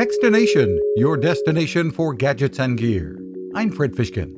Techstination, your destination for gadgets and gear. I'm Fred Fishkin.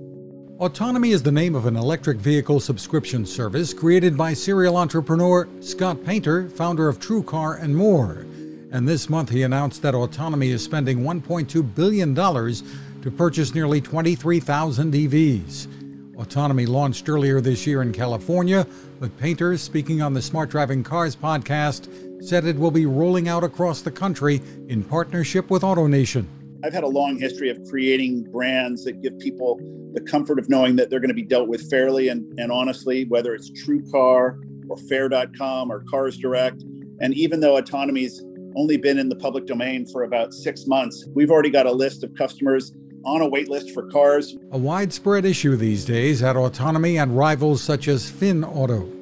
Autonomy is the name of an electric vehicle subscription service created by serial entrepreneur Scott Painter, founder of TrueCar and more. And this month he announced that Autonomy is spending $1.2 billion to purchase nearly 23,000 EVs. Autonomy launched earlier this year in California, but Painter, speaking on the Smart Driving Cars podcast, said it will be rolling out across the country in partnership with AutoNation. I've had a long history of creating brands that give people the comfort of knowing that they're going to be dealt with fairly and, and honestly, whether it's TrueCar or Fair.com or Cars Direct. And even though Autonomy's only been in the public domain for about six months, we've already got a list of customers on a wait list for cars. A widespread issue these days at Autonomy and rivals such as Finn Auto.